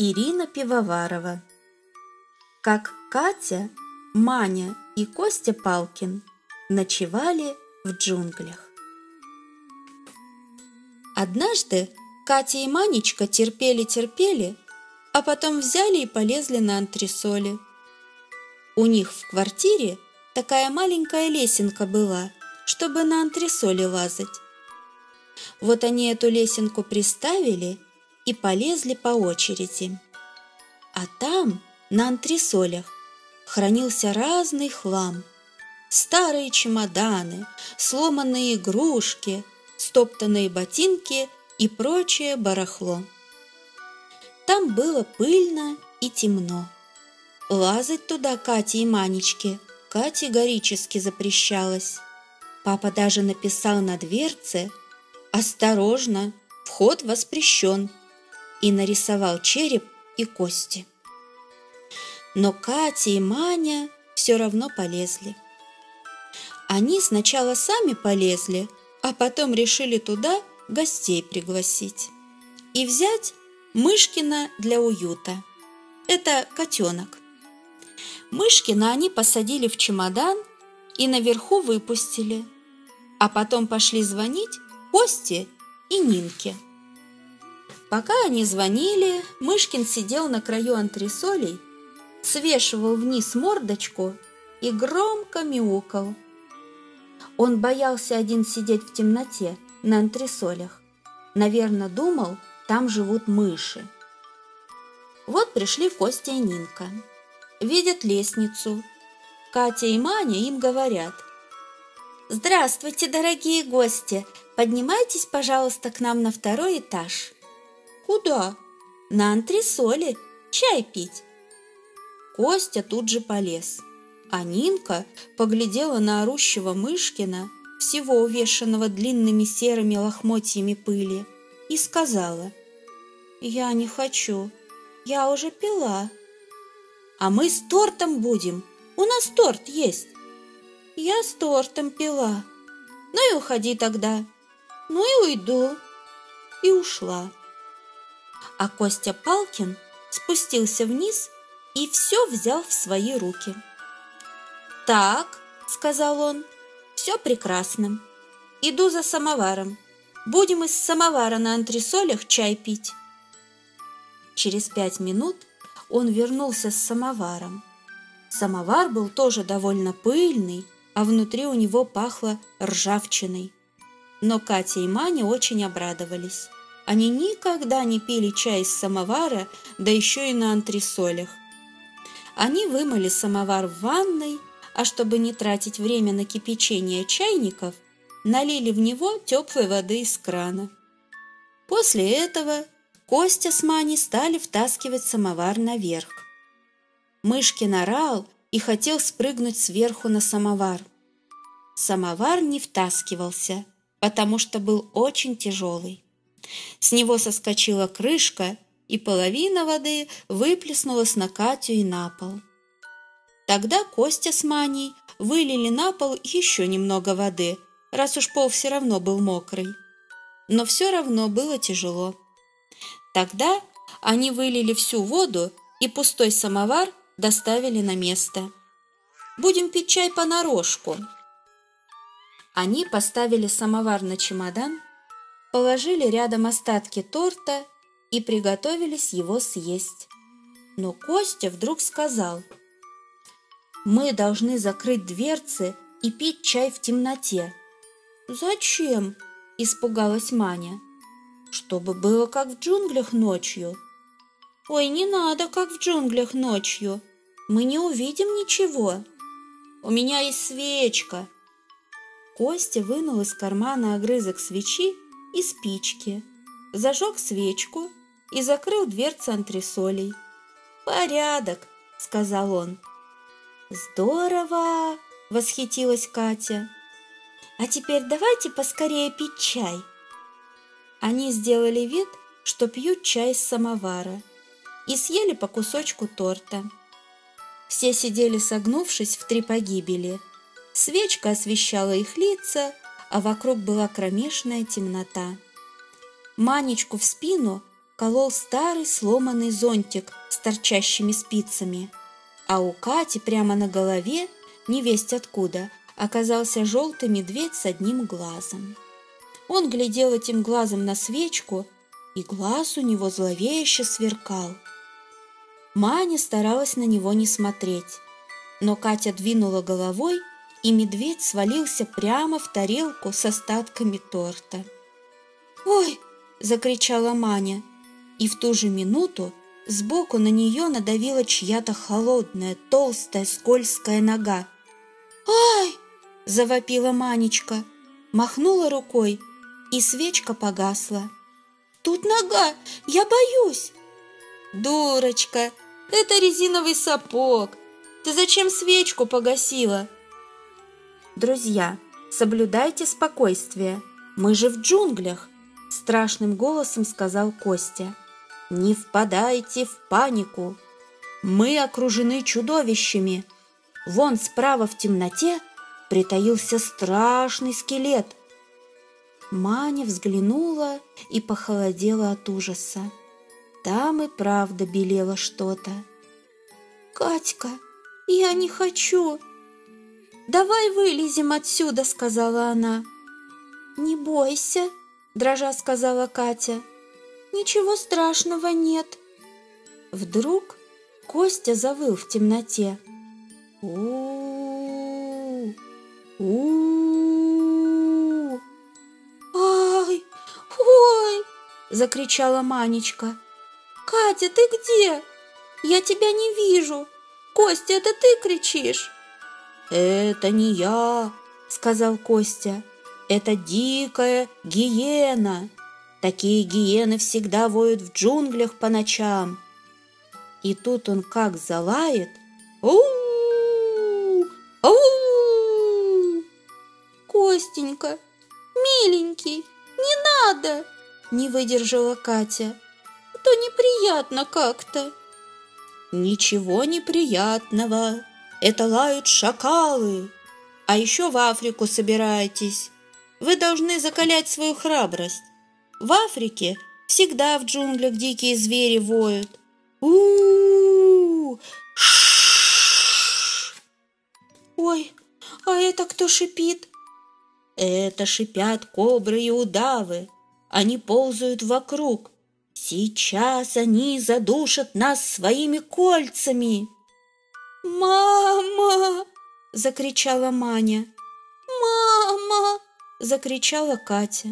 Ирина Пивоварова. Как Катя, Маня и Костя Палкин ночевали в джунглях. Однажды Катя и Манечка терпели-терпели, а потом взяли и полезли на антресоли. У них в квартире такая маленькая лесенка была, чтобы на антресоли лазать. Вот они эту лесенку приставили и полезли по очереди. А там, на антресолях, хранился разный хлам. Старые чемоданы, сломанные игрушки, стоптанные ботинки и прочее барахло. Там было пыльно и темно. Лазать туда Кате и Манечке категорически запрещалось. Папа даже написал на дверце «Осторожно, вход воспрещен» и нарисовал череп и кости. Но Катя и Маня все равно полезли. Они сначала сами полезли, а потом решили туда гостей пригласить и взять Мышкина для уюта. Это котенок. Мышкина они посадили в чемодан и наверху выпустили, а потом пошли звонить Косте и Нинке. Пока они звонили, Мышкин сидел на краю антресолей, свешивал вниз мордочку и громко мяукал. Он боялся один сидеть в темноте на антресолях. Наверное, думал, там живут мыши. Вот пришли Костя и Нинка. Видят лестницу. Катя и Маня им говорят. «Здравствуйте, дорогие гости! Поднимайтесь, пожалуйста, к нам на второй этаж». «Куда?» «На антресоли. Чай пить». Костя тут же полез, а Нинка поглядела на орущего Мышкина, всего увешанного длинными серыми лохмотьями пыли, и сказала, «Я не хочу, я уже пила». «А мы с тортом будем, у нас торт есть». «Я с тортом пила». «Ну и уходи тогда». «Ну и уйду». И ушла а Костя Палкин спустился вниз и все взял в свои руки. «Так», — сказал он, — «все прекрасно. Иду за самоваром. Будем из самовара на антресолях чай пить». Через пять минут он вернулся с самоваром. Самовар был тоже довольно пыльный, а внутри у него пахло ржавчиной. Но Катя и Маня очень обрадовались. Они никогда не пили чай из самовара, да еще и на антресолях. Они вымыли самовар в ванной, а чтобы не тратить время на кипячение чайников, налили в него теплой воды из крана. После этого Костя с Маней стали втаскивать самовар наверх. Мышкин орал и хотел спрыгнуть сверху на самовар. Самовар не втаскивался, потому что был очень тяжелый. С него соскочила крышка, и половина воды выплеснулась на Катю и на пол. Тогда Костя с Маней вылили на пол еще немного воды, раз уж пол все равно был мокрый. Но все равно было тяжело. Тогда они вылили всю воду и пустой самовар доставили на место. «Будем пить чай понарошку». Они поставили самовар на чемодан положили рядом остатки торта и приготовились его съесть. Но Костя вдруг сказал, «Мы должны закрыть дверцы и пить чай в темноте». «Зачем?» – испугалась Маня. «Чтобы было как в джунглях ночью». «Ой, не надо, как в джунглях ночью. Мы не увидим ничего. У меня есть свечка». Костя вынул из кармана огрызок свечи и спички, зажег свечку и закрыл дверцы антресолей. «Порядок!» — сказал он. «Здорово!» — восхитилась Катя. «А теперь давайте поскорее пить чай». Они сделали вид, что пьют чай из самовара и съели по кусочку торта. Все сидели согнувшись в три погибели. Свечка освещала их лица, а вокруг была кромешная темнота. Манечку в спину колол старый сломанный зонтик с торчащими спицами, а у Кати прямо на голове, невесть откуда, оказался желтый медведь с одним глазом. Он глядел этим глазом на свечку, и глаз у него зловеще сверкал. Маня старалась на него не смотреть, но Катя двинула головой, и медведь свалился прямо в тарелку с остатками торта. «Ой!» – закричала Маня, и в ту же минуту сбоку на нее надавила чья-то холодная, толстая, скользкая нога. «Ай!» – завопила Манечка, махнула рукой, и свечка погасла. «Тут нога! Я боюсь!» «Дурочка! Это резиновый сапог! Ты зачем свечку погасила?» «Друзья, соблюдайте спокойствие. Мы же в джунглях!» Страшным голосом сказал Костя. «Не впадайте в панику! Мы окружены чудовищами! Вон справа в темноте притаился страшный скелет!» Маня взглянула и похолодела от ужаса. Там и правда белело что-то. «Катька, я не хочу!» «Давай вылезем отсюда», — сказала она. «Не бойся», — дрожа сказала Катя. «Ничего страшного нет». Вдруг Костя завыл в темноте. у у «Ай! Ой!» — закричала Манечка. «Катя, ты где? Я тебя не вижу! Костя, это ты кричишь?» «Это не я», — сказал Костя. «Это дикая гиена. Такие гиены всегда воют в джунглях по ночам». И тут он как залает. у у Костенька, миленький, не надо!» Не выдержала Катя. «А «То неприятно как-то». «Ничего неприятного», это лают шакалы. А еще в Африку собираетесь. Вы должны закалять свою храбрость. В Африке всегда в джунглях дикие звери воют. у Ой, а это кто шипит? Это шипят кобры и удавы. Они ползают вокруг. Сейчас они задушат нас своими кольцами. «Мама!» – закричала Маня. «Мама!» – закричала Катя.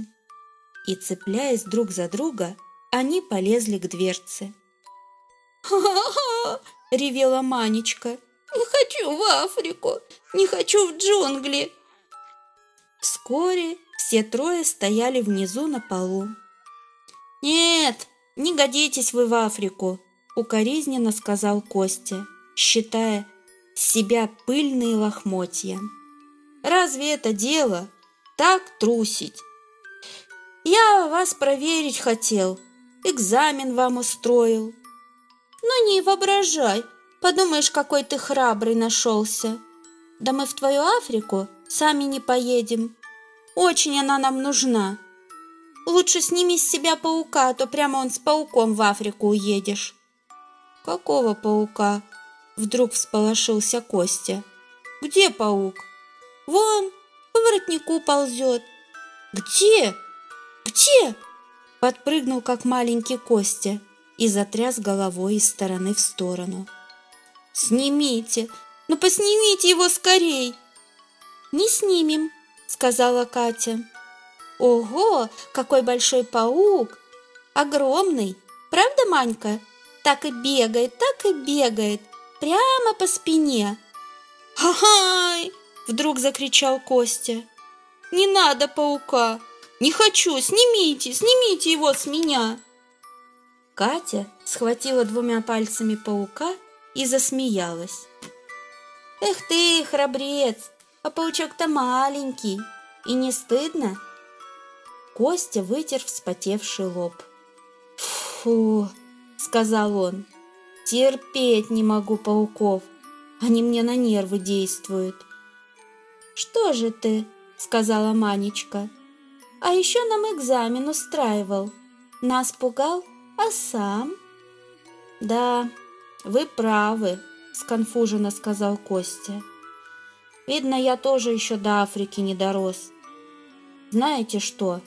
И, цепляясь друг за друга, они полезли к дверце. «Ха-ха!» – ревела Манечка. «Не хочу в Африку! Не хочу в джунгли!» Вскоре все трое стояли внизу на полу. «Нет, не годитесь вы в Африку!» – укоризненно сказал Костя считая себя пыльные лохмотья. Разве это дело так трусить? Я вас проверить хотел, экзамен вам устроил. Ну не воображай, подумаешь, какой ты храбрый нашелся. Да мы в твою Африку сами не поедем. Очень она нам нужна. Лучше сними с себя паука, а то прямо он с пауком в Африку уедешь. Какого паука? Вдруг всполошился Костя. «Где паук?» «Вон, по воротнику ползет». «Где? Где?» Подпрыгнул, как маленький Костя, и затряс головой из стороны в сторону. «Снимите! Ну, поснимите его скорей!» «Не снимем», — сказала Катя. «Ого, какой большой паук! Огромный! Правда, Манька? Так и бегает, так и бегает, прямо по спине. «Ха-хай!» – вдруг закричал Костя. «Не надо паука! Не хочу! Снимите! Снимите его с меня!» Катя схватила двумя пальцами паука и засмеялась. «Эх ты, храбрец! А паучок-то маленький! И не стыдно?» Костя вытер вспотевший лоб. «Фу!» — сказал он. Терпеть не могу пауков. Они мне на нервы действуют. Что же ты, сказала Манечка. А еще нам экзамен устраивал. Нас пугал, А сам? Да, вы правы, сконфуженно сказал Костя. Видно, я тоже еще до Африки не дорос. Знаете что?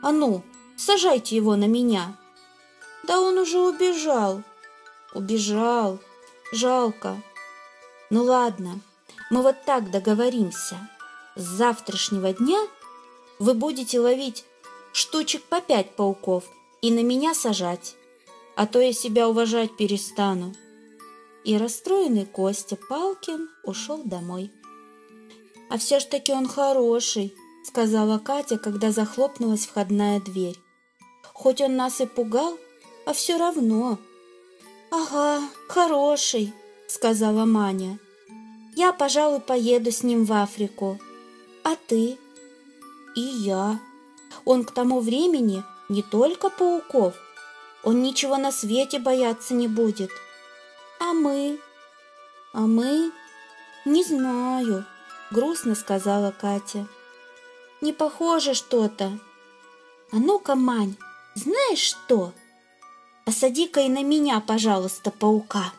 А ну, сажайте его на меня. Да он уже убежал. Убежал. Жалко. Ну ладно, мы вот так договоримся. С завтрашнего дня вы будете ловить штучек по пять пауков и на меня сажать, а то я себя уважать перестану. И расстроенный Костя Палкин ушел домой. «А все ж таки он хороший», — сказала Катя, когда захлопнулась входная дверь. «Хоть он нас и пугал, а все равно». «Ага, хороший», — сказала Маня. «Я, пожалуй, поеду с ним в Африку. А ты?» «И я», он к тому времени не только пауков, он ничего на свете бояться не будет. А мы? А мы? Не знаю, грустно сказала Катя. Не похоже что-то. А ну-ка, Мань, знаешь что? Посади-ка и на меня, пожалуйста, паука.